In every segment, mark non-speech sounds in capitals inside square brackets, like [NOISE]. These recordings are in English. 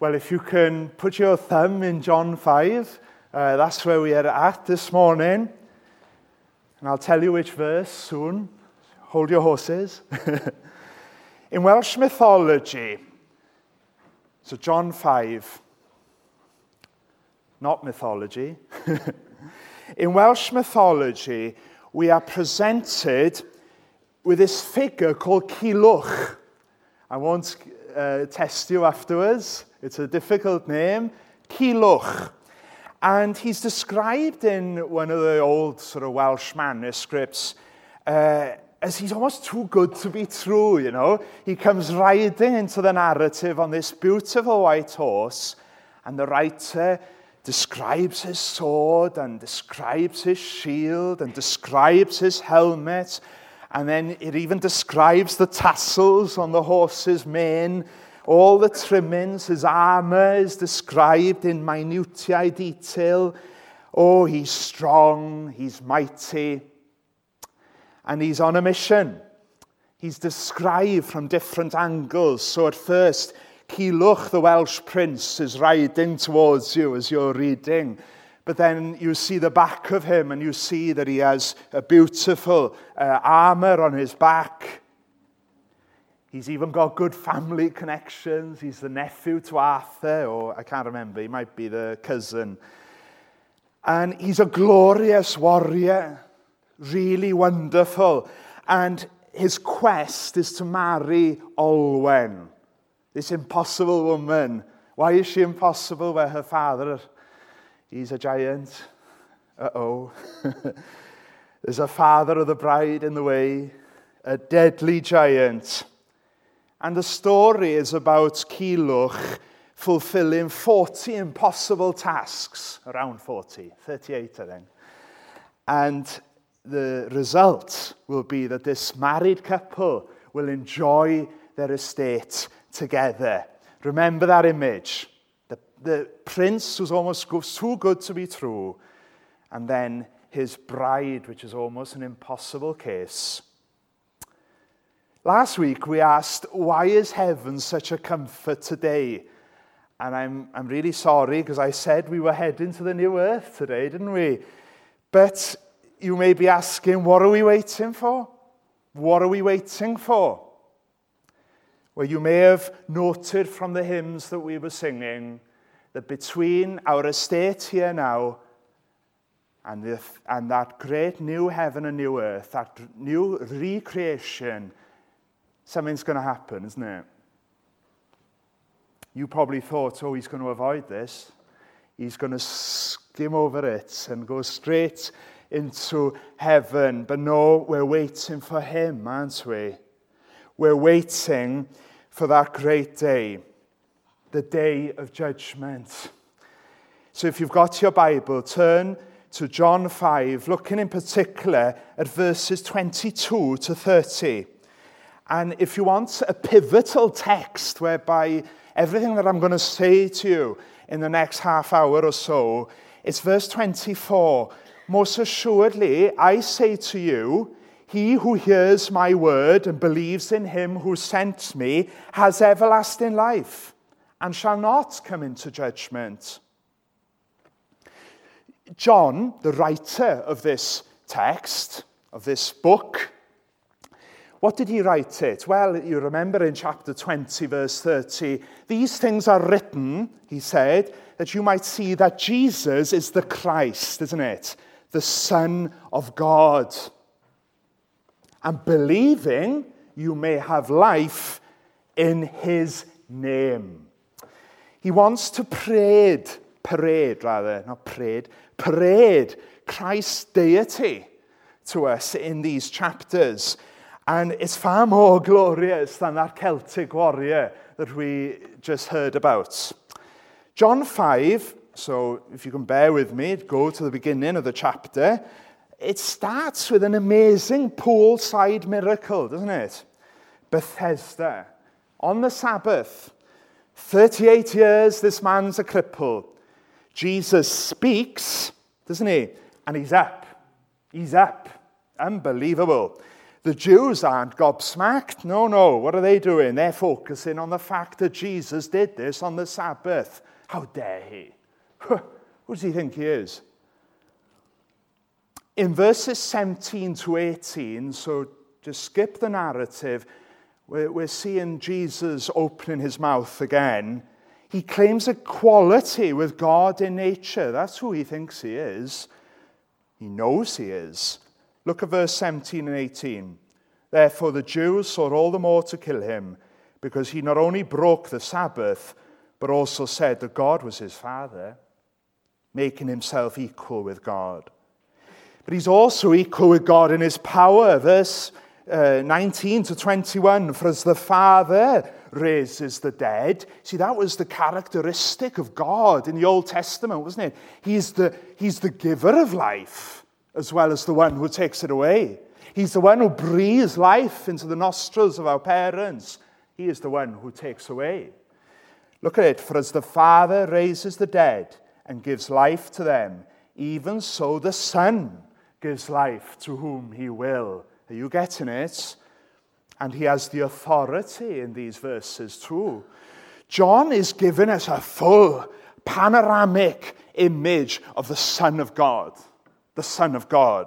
Well, if you can put your thumb in John 5, uh, that's where we are at this morning. And I'll tell you which verse soon. Hold your horses. [LAUGHS] in Welsh mythology, so John 5, not mythology. [LAUGHS] in Welsh mythology, we are presented with this figure called Culhwch. I won't uh, test you afterwards. It's a difficult name. Kilwch. And he's described in one of the old sort of Welsh manuscripts uh, as he's almost too good to be true, you know. He comes riding into the narrative on this beautiful white horse, and the writer describes his sword and describes his shield and describes his helmet And then it even describes the tassels on the horse's mane. All the trimmings, his armour is described in minutiae detail. Oh, he's strong, he's mighty, and he's on a mission. He's described from different angles. So at first, Kilwch, the Welsh prince, is riding towards you as you're reading. But then you see the back of him and you see that he has a beautiful uh, armor on his back. He's even got good family connections. He's the nephew to Arthur, or I can't remember, he might be the cousin. And he's a glorious warrior, really wonderful. And his quest is to marry Olwen, this impossible woman. Why is she impossible? where her father He's a giant. Uh oh. [LAUGHS] There's a father of the bride in the way, a deadly giant. And the story is about Kiluch fulfilling 40 impossible tasks, around 40, 38 I think. And the result will be that this married couple will enjoy their estate together. Remember that image. The, the prince was almost too good to be true, and then his bride, which is almost an impossible case. Last week we asked, why is heaven such a comfort today? And I'm, I'm really sorry because I said we were heading to the new earth today, didn't we? But you may be asking, what are we waiting for? What are we waiting for? Well, you may have noted from the hymns that we were singing that between our estate here now and, the, and that great new heaven and new earth, that new recreation, something's going to happen, isn't it? You probably thought, oh, he's going to avoid this. He's going to skim over it and go straight into heaven. But no, we're waiting for him, aren't we? We're waiting for that great day, the day of judgment. So if you've got your Bible, turn to John 5, looking in particular at verses 22 to 30. And if you want a pivotal text whereby everything that I'm going to say to you in the next half hour or so, it's verse 24. Most assuredly, I say to you, he who hears my word and believes in him who sent me has everlasting life and shall not come into judgment. John, the writer of this text, of this book, what did he write it? Well, you remember in chapter 20, verse 30, these things are written, he said, that you might see that Jesus is the Christ, isn't it? The Son of God. and believing you may have life in his name. He wants to parade, parade rather, not parade, parade Christ's deity to us in these chapters. And it's far more [LAUGHS] glorious than that Celtic warrior that we just heard about. John 5, so if you can bear with me, go to the beginning of the chapter. It starts with an amazing poolside miracle, doesn't it? Bethesda. On the Sabbath, 38 years this man's a cripple. Jesus speaks, doesn't he? And he's up. He's up. Unbelievable. The Jews aren't gobsmacked. No, no. What are they doing? They're focusing on the fact that Jesus did this on the Sabbath. How dare he? [LAUGHS] Who does he think he is? In verses 17 to 18, so just skip the narrative, we're, seeing Jesus opening his mouth again. He claims equality with God in nature. That's who he thinks he is. He knows he is. Look at verse 17 and 18. Therefore, the Jews sought all the more to kill him, because he not only broke the Sabbath, but also said that God was his Father, making himself equal with God. But he's also equal with God in his power. Verse uh, 19 to 21 For as the Father raises the dead, see, that was the characteristic of God in the Old Testament, wasn't it? He's the, he's the giver of life as well as the one who takes it away. He's the one who breathes life into the nostrils of our parents. He is the one who takes away. Look at it. For as the Father raises the dead and gives life to them, even so the Son gives life to whom he will. Are you getting it? And he has the authority in these verses too. John is giving us a full panoramic image of the Son of God. The Son of God.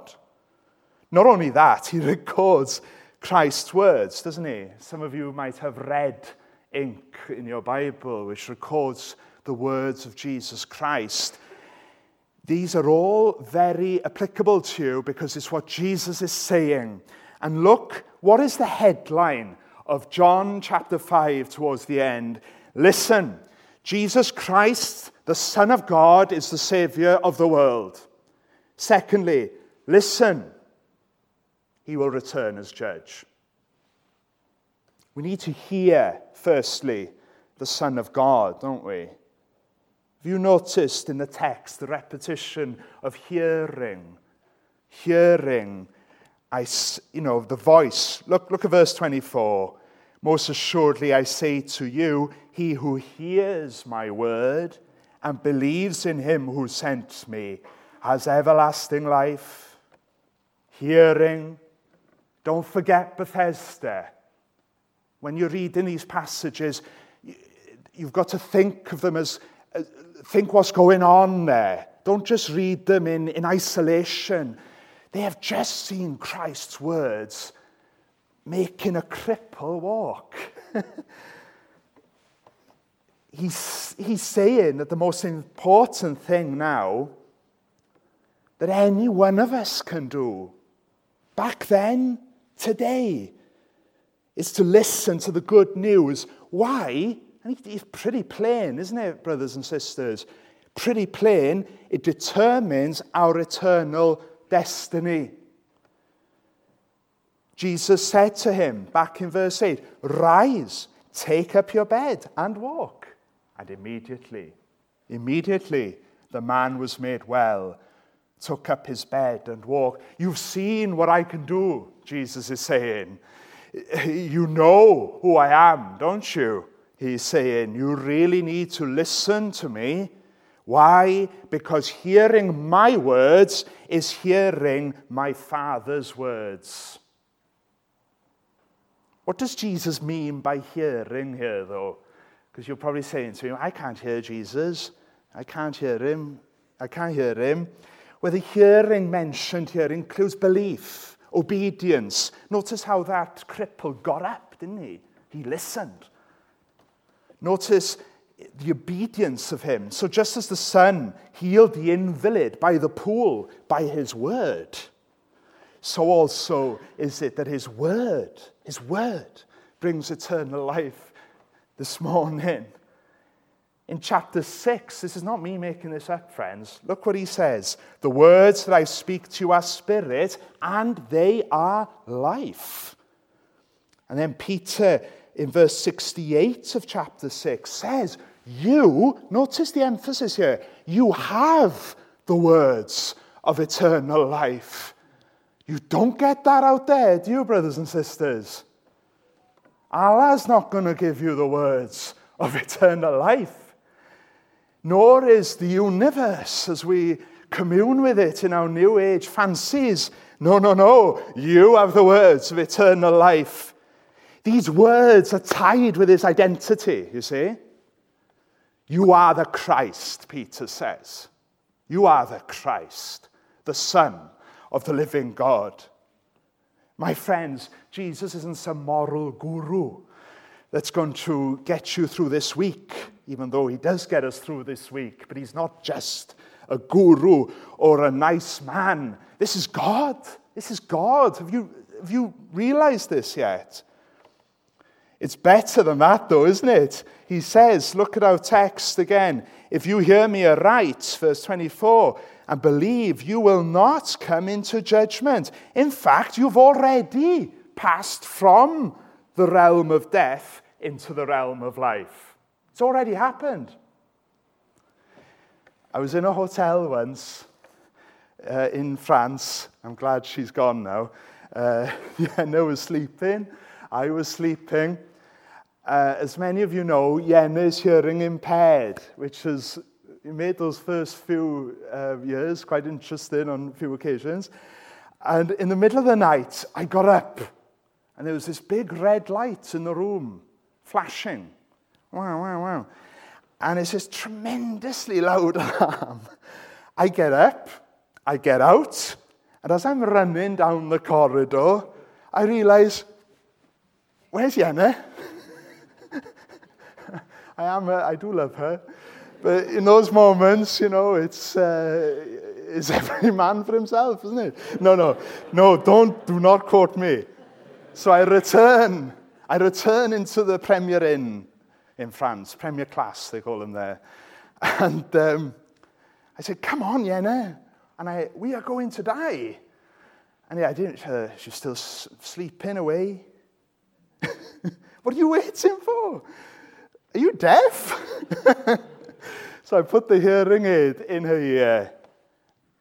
Not only that, he records Christ's words, doesn't he? Some of you might have red ink in your Bible which records the words of Jesus Christ. These are all very applicable to you because it's what Jesus is saying. And look, what is the headline of John chapter 5 towards the end? Listen, Jesus Christ, the Son of God, is the Savior of the world. Secondly, listen, he will return as judge. We need to hear, firstly, the Son of God, don't we? You noticed in the text the repetition of hearing? Hearing, I, you know, the voice. Look, look at verse 24. Most assuredly, I say to you, he who hears my word and believes in him who sent me has everlasting life. Hearing. Don't forget Bethesda. When you're reading these passages, you've got to think of them as, think what's going on there. Don't just read them in, in isolation. They have just seen Christ's words making a cripple walk. [LAUGHS] he's, he's saying that the most important thing now that any one of us can do, back then, today, is to listen to the good news. Why? And it's pretty plain, isn't it, brothers and sisters? Pretty plain. It determines our eternal destiny. Jesus said to him, back in verse 8, Rise, take up your bed, and walk. And immediately, immediately, the man was made well, took up his bed, and walked. You've seen what I can do, Jesus is saying. You know who I am, don't you? He's saying, You really need to listen to me. Why? Because hearing my words is hearing my Father's words. What does Jesus mean by hearing here, though? Because you're probably saying to him, I can't hear Jesus. I can't hear him. I can't hear him. Well, the hearing mentioned here includes belief obedience. Notice how that cripple got up, didn't he? He listened. Notice the obedience of him. So, just as the Son healed the invalid by the pool, by his word, so also is it that his word, his word, brings eternal life this morning in chapter 6. This is not me making this up, friends. Look what he says. The words that I speak to are spirit, and they are life. And then Peter, in verse 68 of chapter 6, says, You, notice the emphasis here, you have the words of eternal life. You don't get that out there, do you, brothers and sisters? Allah's not going to give you the words of eternal life nor is the universe, as we commune with it in our new age fancies. No, no, no. You have the words of eternal life. These words are tied with his identity, you see. You are the Christ, Peter says. You are the Christ, the Son of the living God. My friends, Jesus isn't some moral guru that's going to get you through this week, even though he does get us through this week. But he's not just a guru or a nice man. This is God. This is God. Have you, have you realized this yet? It's better than that, though, isn't it? He says, look at our text again. If you hear me aright, verse 24, and believe, you will not come into judgment. In fact, you've already passed from the realm of death into the realm of life. It's already happened. I was in a hotel once uh, in France. I'm glad she's gone now. Uh, [LAUGHS] Yenna was sleeping. I was sleeping. Uh, as many of you know, Yenna is hearing impaired, which has made those first few uh, years quite interesting on a few occasions. And in the middle of the night, I got up, and there was this big red light in the room, flashing. Wow, wow, wow. And it's this tremendously loud [LAUGHS] alarm. I get up, I get out, and as I'm running down the corridor, I realize where's [LAUGHS] Yenna? I am, I do love her. But in those moments, you know, it's, uh, it's [LAUGHS] every man for himself, isn't it? No, no, no, don't, do not quote me. So I return, I return into the Premier Inn in France, Premier Class, they call them there. [LAUGHS] And um, I said, come on, Yenna. And I, we are going to die. And yeah, I didn't, uh, she's still sleeping away. [LAUGHS] what are you waiting for? Are you deaf? [LAUGHS] so I put the hearing aid in her ear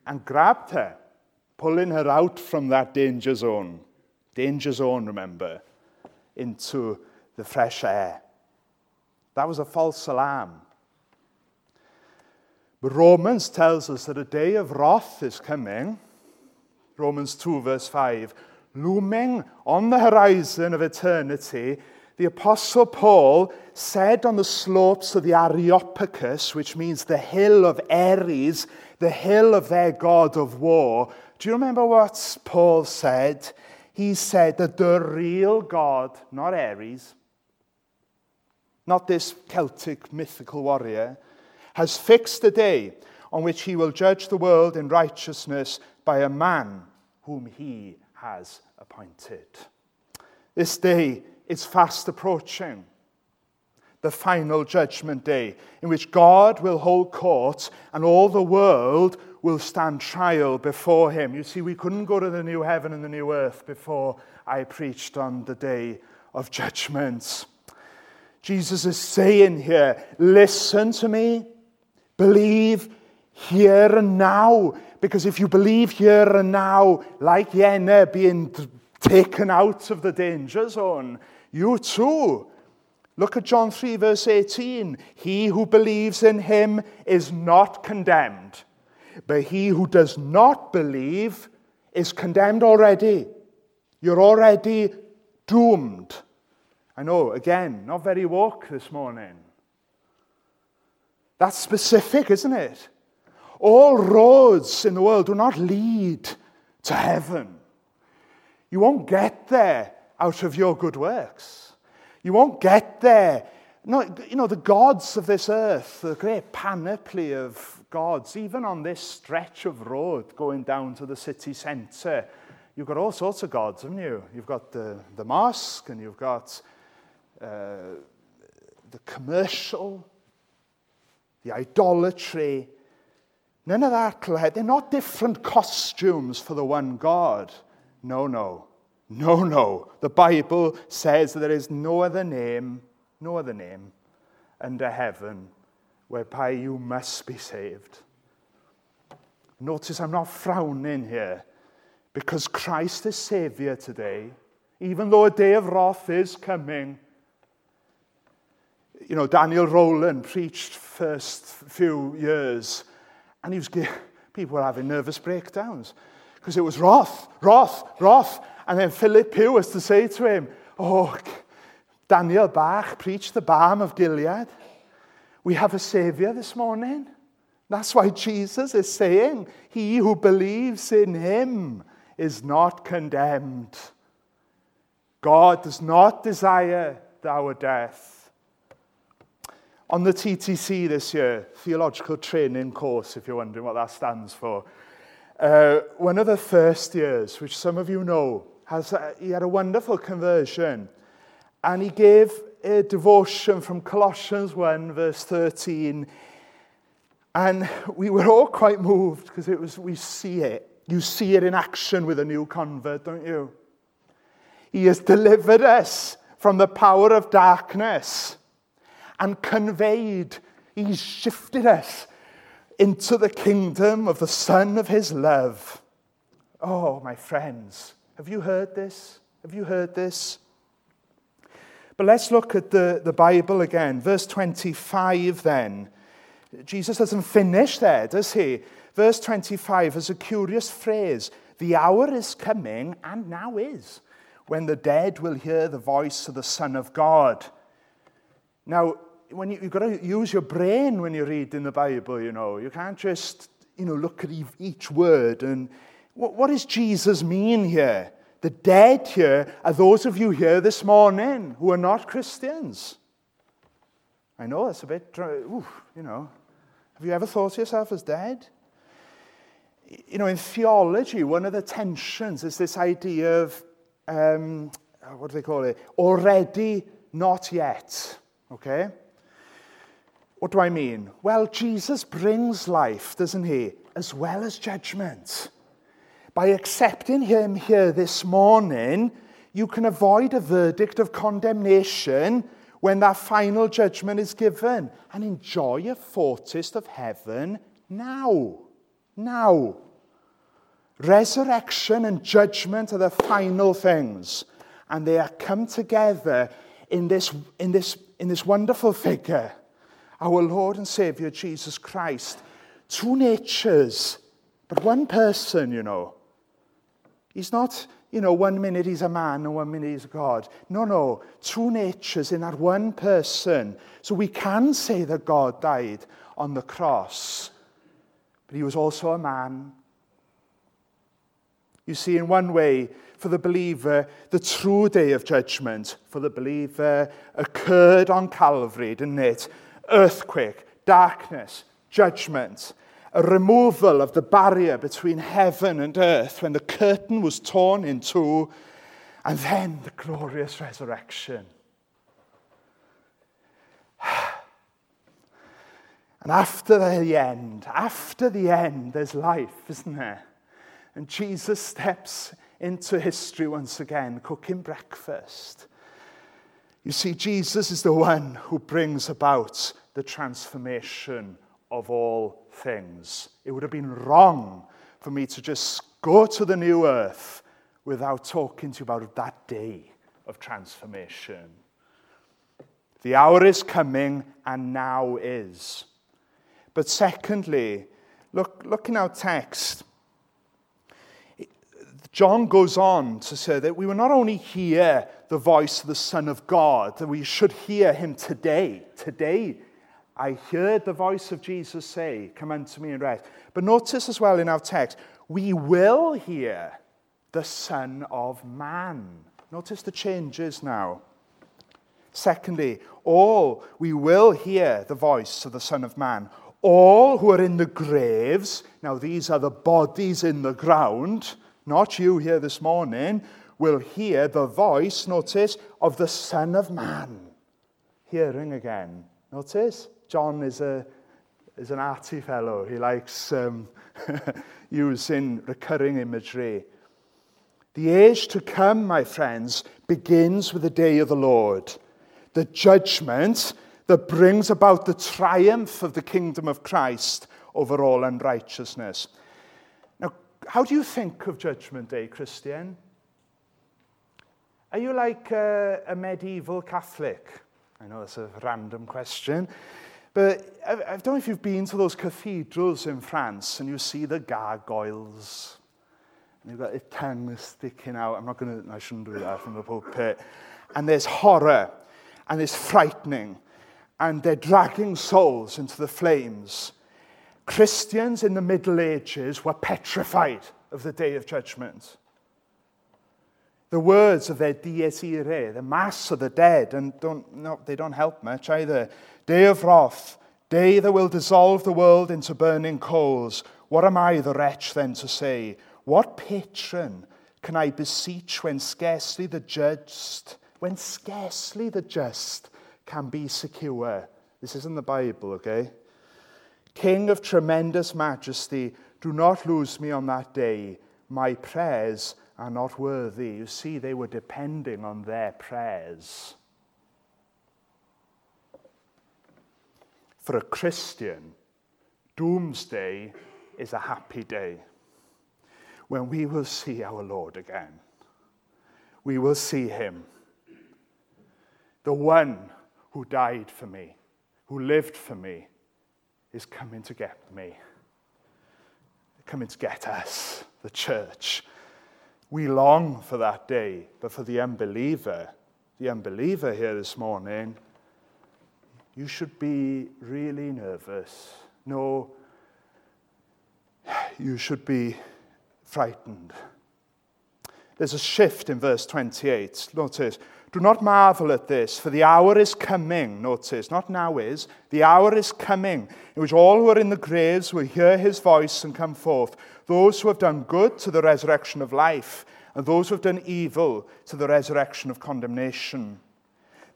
and grabbed her, pulling her out from that danger zone. Danger zone, remember, into the fresh air. That was a false alarm. But Romans tells us that a day of wrath is coming. Romans 2, verse 5. Looming on the horizon of eternity, the Apostle Paul said on the slopes of the Areopagus, which means the hill of Ares, the hill of their god of war. Do you remember what Paul said? He said that the real God, not Ares, not this Celtic mythical warrior, has fixed a day on which he will judge the world in righteousness by a man whom he has appointed. This day is fast approaching. The final judgment day, in which God will hold court and all the world will stand trial before him. You see, we couldn't go to the new heaven and the new earth before I preached on the day of judgment. Jesus is saying here, listen to me. Believe here and now. Because if you believe here and now, like Yenna being taken out of the danger zone, you too. Look at John 3, verse 18. He who believes in him is not condemned, but he who does not believe is condemned already. You're already doomed. I know, again, not very woke this morning. That's specific, isn't it? All roads in the world do not lead to heaven. You won't get there out of your good works. You won't get there. No, you know, the gods of this earth, the great panoply of gods, even on this stretch of road going down to the city centre, you've got all sorts of gods, haven't you? You've got the, the mosque and you've got uh, the commercial the idolatry. None of that. They're not different costumes for the one God. No, no. No, no. The Bible says there is no other name, no other name under heaven whereby you must be saved. Notice I'm not frowning here because Christ is Savior today, even though a day of wrath is coming. You know, Daniel Rowland preached first few years and he was [LAUGHS] People were having nervous breakdowns because it was wrath, wrath, wrath. And then Philip was to say to him, Oh, Daniel Bach preached the balm of Gilead. We have a Savior this morning. That's why Jesus is saying, He who believes in Him is not condemned. God does not desire our death. On the TTC this year, Theological Training Course, if you're wondering what that stands for, uh, one of the first years, which some of you know, has, uh, he had a wonderful conversion. And he gave a devotion from Colossians 1, verse 13. And we were all quite moved because it was, we see it. You see it in action with a new convert, don't you? He has delivered us from the power of darkness and conveyed, he's shifted us into the kingdom of the Son of his love. Oh, my friends, have you heard this? Have you heard this? But let's look at the, the Bible again. Verse 25 then. Jesus doesn't finish there, does he? Verse 25 is a curious phrase. The hour is coming, and now is, when the dead will hear the voice of the Son of God. Now, when you, you've got to use your brain when you read in the Bible, you know. You can't just, you know, look at each word. And what, what does Jesus mean here? The dead here are those of you here this morning who are not Christians. I know that's a bit, oof, you know. Have you ever thought of yourself as dead? You know, in theology, one of the tensions is this idea of, um, what do they call it? Already, not yet. Okay? What do I mean? Well, Jesus brings life, doesn't he? As well as judgment. By accepting him here this morning, you can avoid a verdict of condemnation when that final judgment is given and enjoy a foretaste of heaven now. Now. Resurrection and judgment are the final things, and they are come together in this, in this, in this wonderful figure our Lord and Savior Jesus Christ. Two natures, but one person, you know. He's not, you know, one minute he's a man and one minute he's a God. No, no. Two natures in that one person. So we can say that God died on the cross, but he was also a man. You see, in one way, for the believer, the true day of judgment for the believer occurred on Calvary, didn't it? Earthquake, darkness, judgment, a removal of the barrier between heaven and earth when the curtain was torn in two, and then the glorious resurrection. [SIGHS] And after the end, after the end, there's life, isn't there? And Jesus steps into history once again, cooking breakfast. You see, Jesus is the one who brings about the transformation of all things. It would have been wrong for me to just go to the new earth without talking to you about that day of transformation. The hour is coming and now is. But secondly, look, look in our text. John goes on to say that we will not only hear the voice of the Son of God, that we should hear him today. Today, I heard the voice of Jesus say, Come unto me and rest. But notice as well in our text, we will hear the Son of Man. Notice the changes now. Secondly, all we will hear the voice of the Son of Man. All who are in the graves, now these are the bodies in the ground, not you here this morning, will hear the voice, notice, of the Son of Man. Hearing again. Notice? John is, a, is an arty fellow. He likes um, [LAUGHS] using recurring imagery. The age to come, my friends, begins with the day of the Lord, the judgment that brings about the triumph of the kingdom of Christ over all unrighteousness. How do you think of Judgment Day, Christian? Are you like a, a medieval Catholic? I know that's a random question. But I, I don't know if you've been to those cathedrals in France and you see the gargoyles. And you've got a tongue sticking out. I'm not going to, I shouldn't do that from the pulpit. And there's horror. And it's frightening. And they're dragging souls into the flames. Christians in the Middle Ages were petrified of the day of judgment. The words of their Dies Irae, the Mass of the dead, and don't, no, they don't help much either. Day of wrath, day that will dissolve the world into burning coals. What am I, the wretch, then to say? What patron can I beseech when scarcely the just, when scarcely the just can be secure? This isn't the Bible, okay? King of tremendous majesty, do not lose me on that day. My prayers are not worthy. You see, they were depending on their prayers. For a Christian, doomsday is a happy day when we will see our Lord again. We will see him, the one who died for me, who lived for me, is coming to get me, coming to get us, the church. We long for that day, but for the unbeliever, the unbeliever here this morning, you should be really nervous. No, you should be frightened. There's a shift in verse 28. Notice, do not marvel at this, for the hour is coming. Notice, not now is, the hour is coming in which all who are in the graves will hear his voice and come forth. Those who have done good to the resurrection of life, and those who have done evil to the resurrection of condemnation.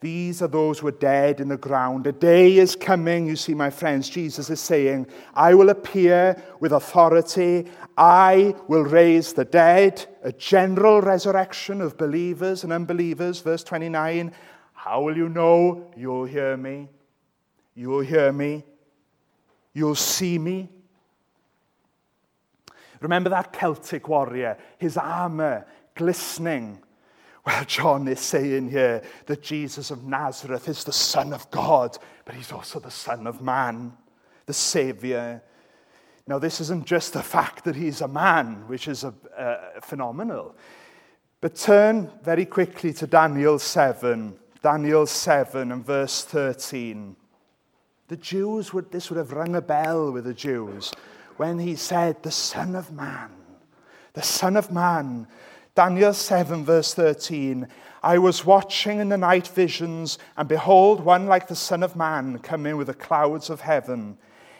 These are those who are dead in the ground. A day is coming, you see, my friends. Jesus is saying, I will appear with authority. I will raise the dead. A general resurrection of believers and unbelievers. Verse 29 How will you know? You'll hear me. You'll hear me. You'll see me. Remember that Celtic warrior, his armor glistening well, John is saying here that Jesus of Nazareth is the Son of God, but he's also the Son of man, the Savior. Now, this isn't just the fact that he's a man, which is a, phenomenal, but turn very quickly to Daniel 7. Daniel 7 and verse 13. The Jews would, this would have rung a bell with the Jews when he said, The Son of Man, the Son of Man Daniel 7, verse 13. I was watching in the night visions, and behold, one like the Son of Man coming with the clouds of heaven.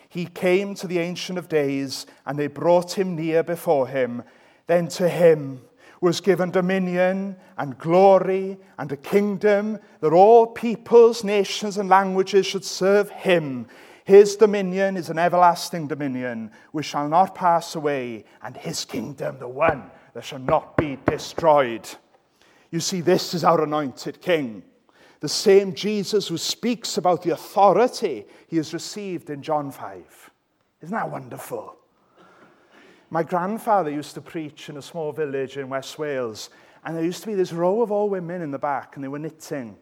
He came to the Ancient of Days, and they brought him near before him. Then to him was given dominion and glory and a kingdom that all peoples, nations, and languages should serve him. His dominion is an everlasting dominion which shall not pass away, and his kingdom the one that shall not be destroyed. You see, this is our anointed king. The same Jesus who speaks about the authority he has received in John 5. Isn't that wonderful? My grandfather used to preach in a small village in West Wales, and there used to be this row of old women in the back, and they were knitting.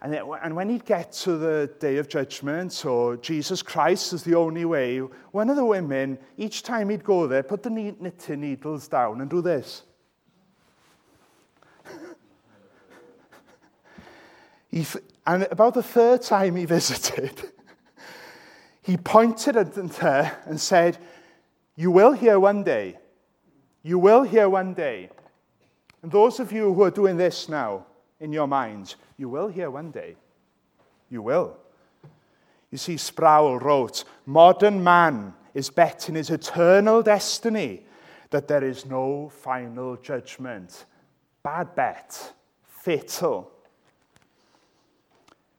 And, it, and when he'd get to the day of judgment, or Jesus Christ is the only way, one of the women, each time he'd go there, put the knitting needles down and do this. [LAUGHS] and about the third time he [LAUGHS] visited, he pointed at her and said, You will hear one day. You will hear one day. And those of you who are doing this now, in your minds. You will hear one day. You will. You see, Sproul wrote Modern man is betting his eternal destiny that there is no final judgment. Bad bet, fatal.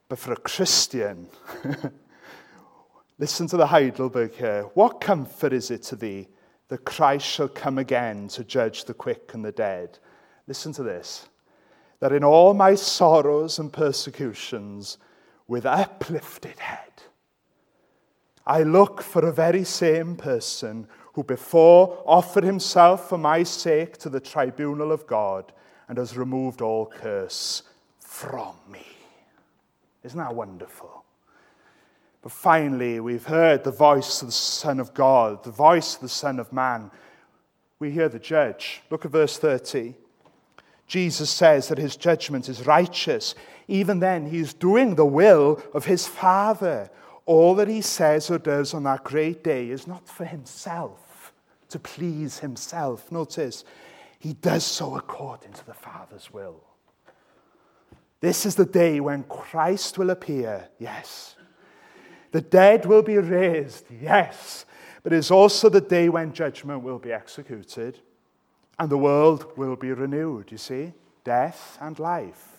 But for a Christian, [LAUGHS] listen to the Heidelberg here. What comfort is it to thee that Christ shall come again to judge the quick and the dead? Listen to this that in all my sorrows and persecutions, with uplifted head, I look for a very same person who before offered himself for my sake to the tribunal of God and has removed all curse from me. Isn't that wonderful? But finally, we've heard the voice of the Son of God, the voice of the Son of Man. We hear the judge. Look at verse 30. Jesus says that his judgment is righteous. Even then, he's doing the will of his Father. All that he says or does on that great day is not for himself, to please himself. Notice, he does so according to the Father's will. This is the day when Christ will appear, yes. The dead will be raised, yes. But it's also the day when judgment will be executed and the world will be renewed, you see, death and life.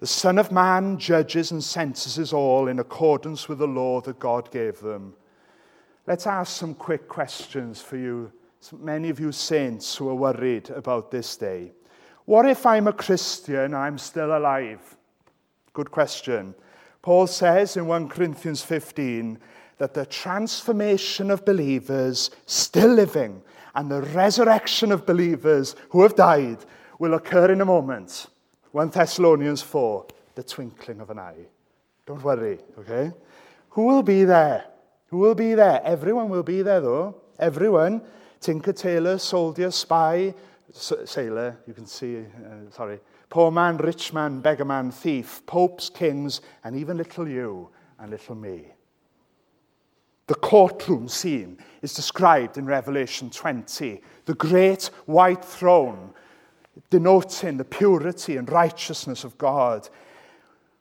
The Son of Man judges and sentences all in accordance with the law that God gave them. Let's ask some quick questions for you, many of you saints who are worried about this day. What if I'm a Christian, I'm still alive? Good question. Paul says in 1 Corinthians 15, that the transformation of believers still living and the resurrection of believers who have died will occur in a moment. 1 Thessalonians 4, the twinkling of an eye. Don't worry, okay? Who will be there? Who will be there? Everyone will be there, though. Everyone. Tinker, tailor, soldier, spy, sailor, you can see, uh, sorry. Poor man, rich man, beggar man, thief, popes, kings, and even little you and little me. The courtroom scene is described in Revelation 20. The great white throne, denoting the purity and righteousness of God.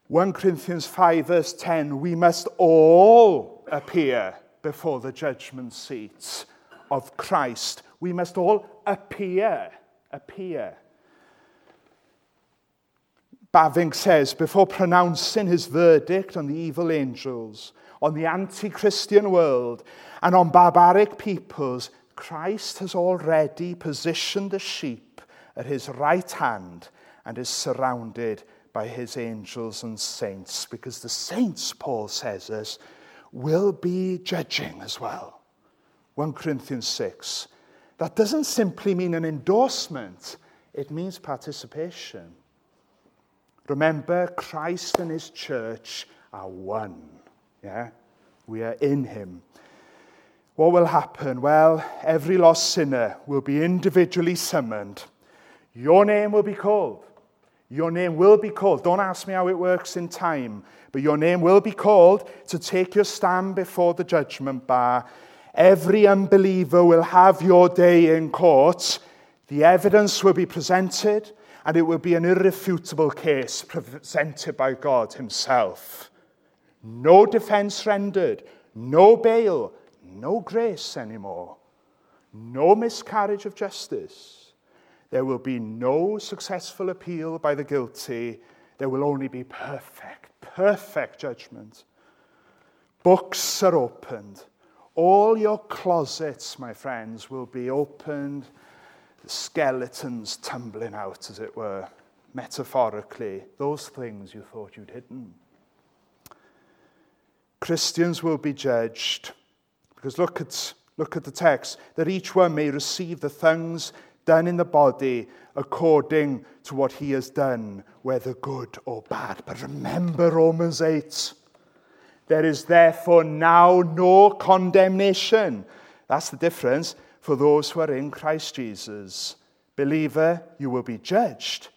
1 Corinthians 5, verse 10 we must all appear before the judgment seat of Christ. We must all appear appear. Bavinck says, before pronouncing his verdict on the evil angels, on the anti Christian world, and on barbaric peoples, Christ has already positioned the sheep at his right hand and is surrounded by his angels and saints, because the saints, Paul says us, will be judging as well. 1 Corinthians 6 that doesn't simply mean an endorsement, it means participation. Remember, Christ and his church are one. Yeah? We are in him. What will happen? Well, every lost sinner will be individually summoned. Your name will be called. Your name will be called. Don't ask me how it works in time, but your name will be called to take your stand before the judgment bar Every unbeliever will have your day in court. The evidence will be presented, and it will be an irrefutable case presented by God Himself. No defense rendered, no bail, no grace anymore, no miscarriage of justice. There will be no successful appeal by the guilty. There will only be perfect, perfect judgment. Books are opened all your closets, my friends, will be opened, the skeletons tumbling out, as it were, metaphorically, those things you thought you'd hidden. Christians will be judged because look at, look at the text that each one may receive the things done in the body according to what he has done, whether good or bad. But remember Romans 8 there is therefore now no condemnation. That's the difference for those who are in Christ Jesus. Believer, you will be judged,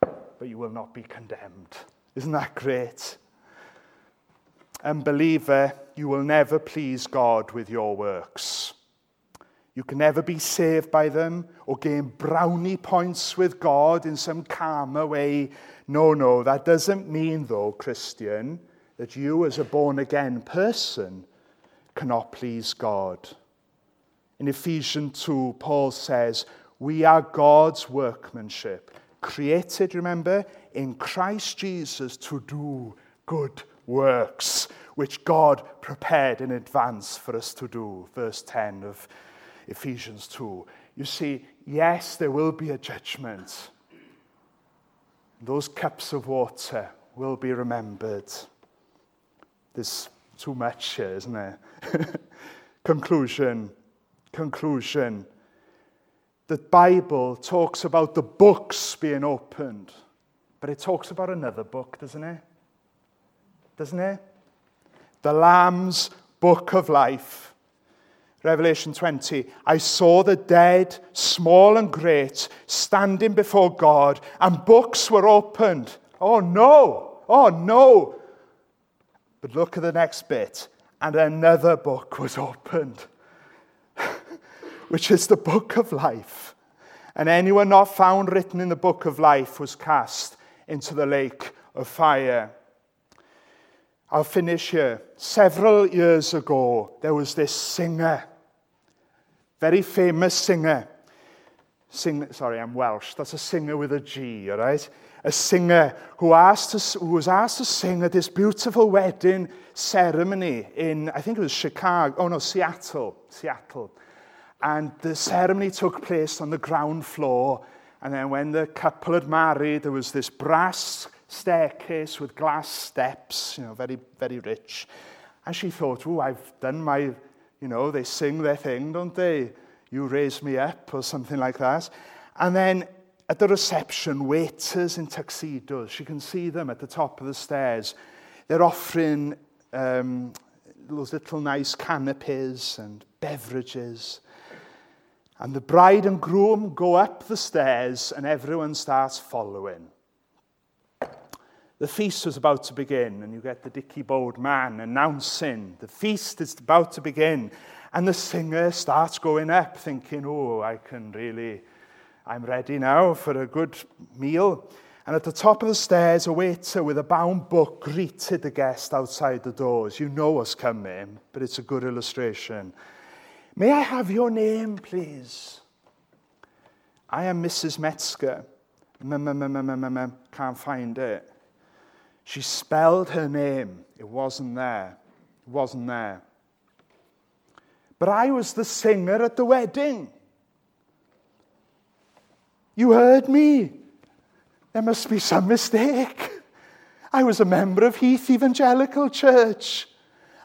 but you will not be condemned. Isn't that great? And believer, you will never please God with your works. You can never be saved by them or gain brownie points with God in some karma way. No, no, that doesn't mean, though, Christian, that you, as a born again person, cannot please God. In Ephesians 2, Paul says, We are God's workmanship, created, remember, in Christ Jesus to do good works, which God prepared in advance for us to do. Verse 10 of Ephesians 2. You see, yes, there will be a judgment. Those cups of water will be remembered. There's too much here, isn't there? [LAUGHS] conclusion. Conclusion. The Bible talks about the books being opened, but it talks about another book, doesn't it? Doesn't it? the Lamb's book of life. Revelation 20, I saw the dead, small and great, standing before God, and books were opened. Oh no! Oh no! But look at the next bit. And another book was opened, [LAUGHS] which is the book of life. And anyone not found written in the book of life was cast into the lake of fire. I'll finish here. Several years ago, there was this singer, very famous singer. Sing, sorry, I'm Welsh. That's a singer with a G, all right? A singer who, asked to, who was asked to sing at this beautiful wedding ceremony in, I think it was Chicago, oh no, Seattle, Seattle. And the ceremony took place on the ground floor. And then when the couple had married, there was this brass staircase with glass steps, you know, very, very rich. And she thought, oh, I've done my, you know, they sing their thing, don't they? You raise me up or something like that. And then at the reception, waiters in tuxedos, she can see them at the top of the stairs. They're offering um, those little nice canapes and beverages. And the bride and groom go up the stairs and everyone starts following. The feast was about to begin, and you get the dicky bowed man announcing the feast is about to begin. And the singer starts going up, thinking, Oh, I can really, I'm ready now for a good meal. And at the top of the stairs, a waiter with a bound book greeted the guest outside the doors. You know what's coming, but it's a good illustration. May I have your name, please? I am Mrs. Metzger. Can't find it. She spelled her name. It wasn't there. It wasn't there. But I was the singer at the wedding. You heard me. There must be some mistake. I was a member of Heath Evangelical Church.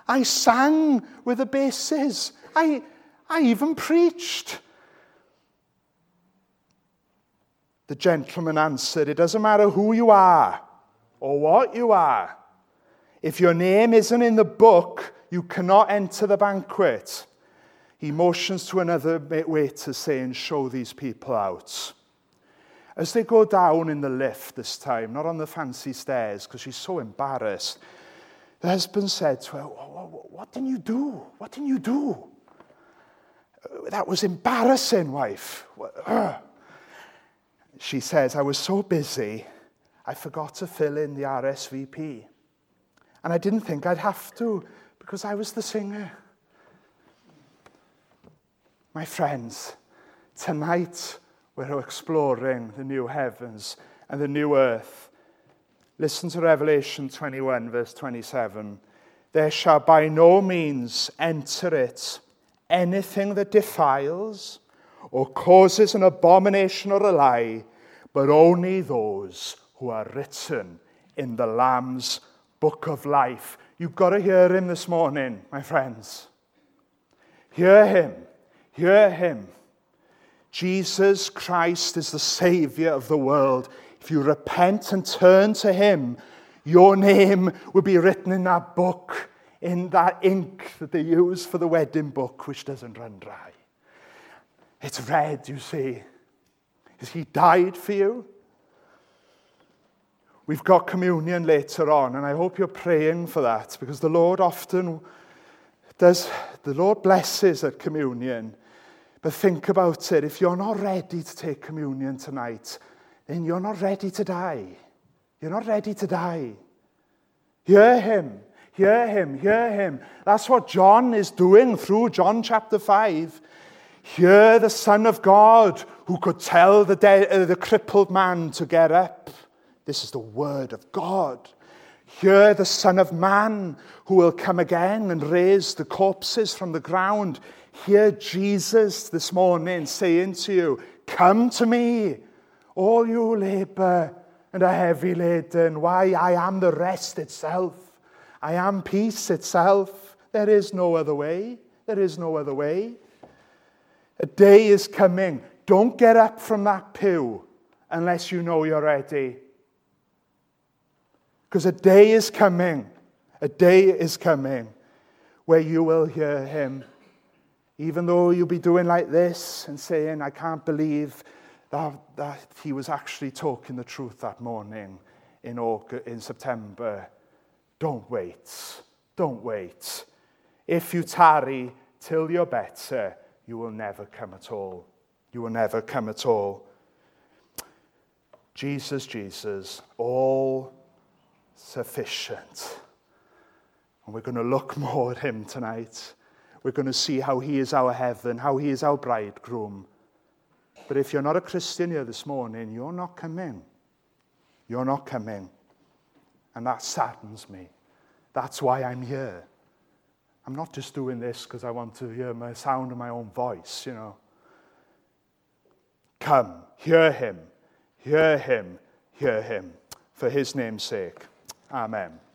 I sang with the basses. I, I even preached. The gentleman answered, It doesn't matter who you are or what you are. If your name isn't in the book, you cannot enter the banquet. He motions to another waiter, saying, Show these people out. As they go down in the lift this time, not on the fancy stairs, because she's so embarrassed, the husband said to her, What did you do? What did you do? That was embarrassing, wife. She says, I was so busy I forgot to fill in the RSVP. And I didn't think I'd have to because I was the singer. My friends, tonight we're exploring the new heavens and the new earth. Listen to Revelation 21, verse 27. There shall by no means enter it anything that defiles or causes an abomination or a lie, but only those who are written in the Lamb's book of life. You've got to hear him this morning, my friends. Hear him. Hear him. Jesus Christ is the Savior of the world. If you repent and turn to him, your name will be written in that book, in that ink that they use for the wedding book, which doesn't run dry. It's red, you see. He died for you. We've got communion later on, and I hope you're praying for that because the Lord often does, the Lord blesses at communion. But think about it. If you're not ready to take communion tonight, then you're not ready to die. You're not ready to die. Hear him. Hear him. Hear him. That's what John is doing through John chapter 5. Hear the Son of God who could tell the, de- uh, the crippled man to get up. This is the word of God. Hear the Son of Man who will come again and raise the corpses from the ground. Hear Jesus this morning saying to you, Come to me, all you labor and are heavy laden. Why? I am the rest itself. I am peace itself. There is no other way. There is no other way. A day is coming. Don't get up from that pew unless you know you're ready. Because a day is coming, A day is coming where you will hear him. Even though you'll be doing like this and saying, I can't believe that, that he was actually talking the truth that morning in, August, in September. Don't wait. Don't wait. If you tarry till you're better, you will never come at all. You will never come at all. Jesus, Jesus, all sufficient. And we're going to look more at him tonight. We're going to see how he is our heaven, how he is our bridegroom. But if you're not a Christian here this morning, you're not coming. You're not coming. And that saddens me. That's why I'm here. I'm not just doing this because I want to hear my sound of my own voice, you know. Come, hear him, hear him, hear him, for his name's sake. Amen.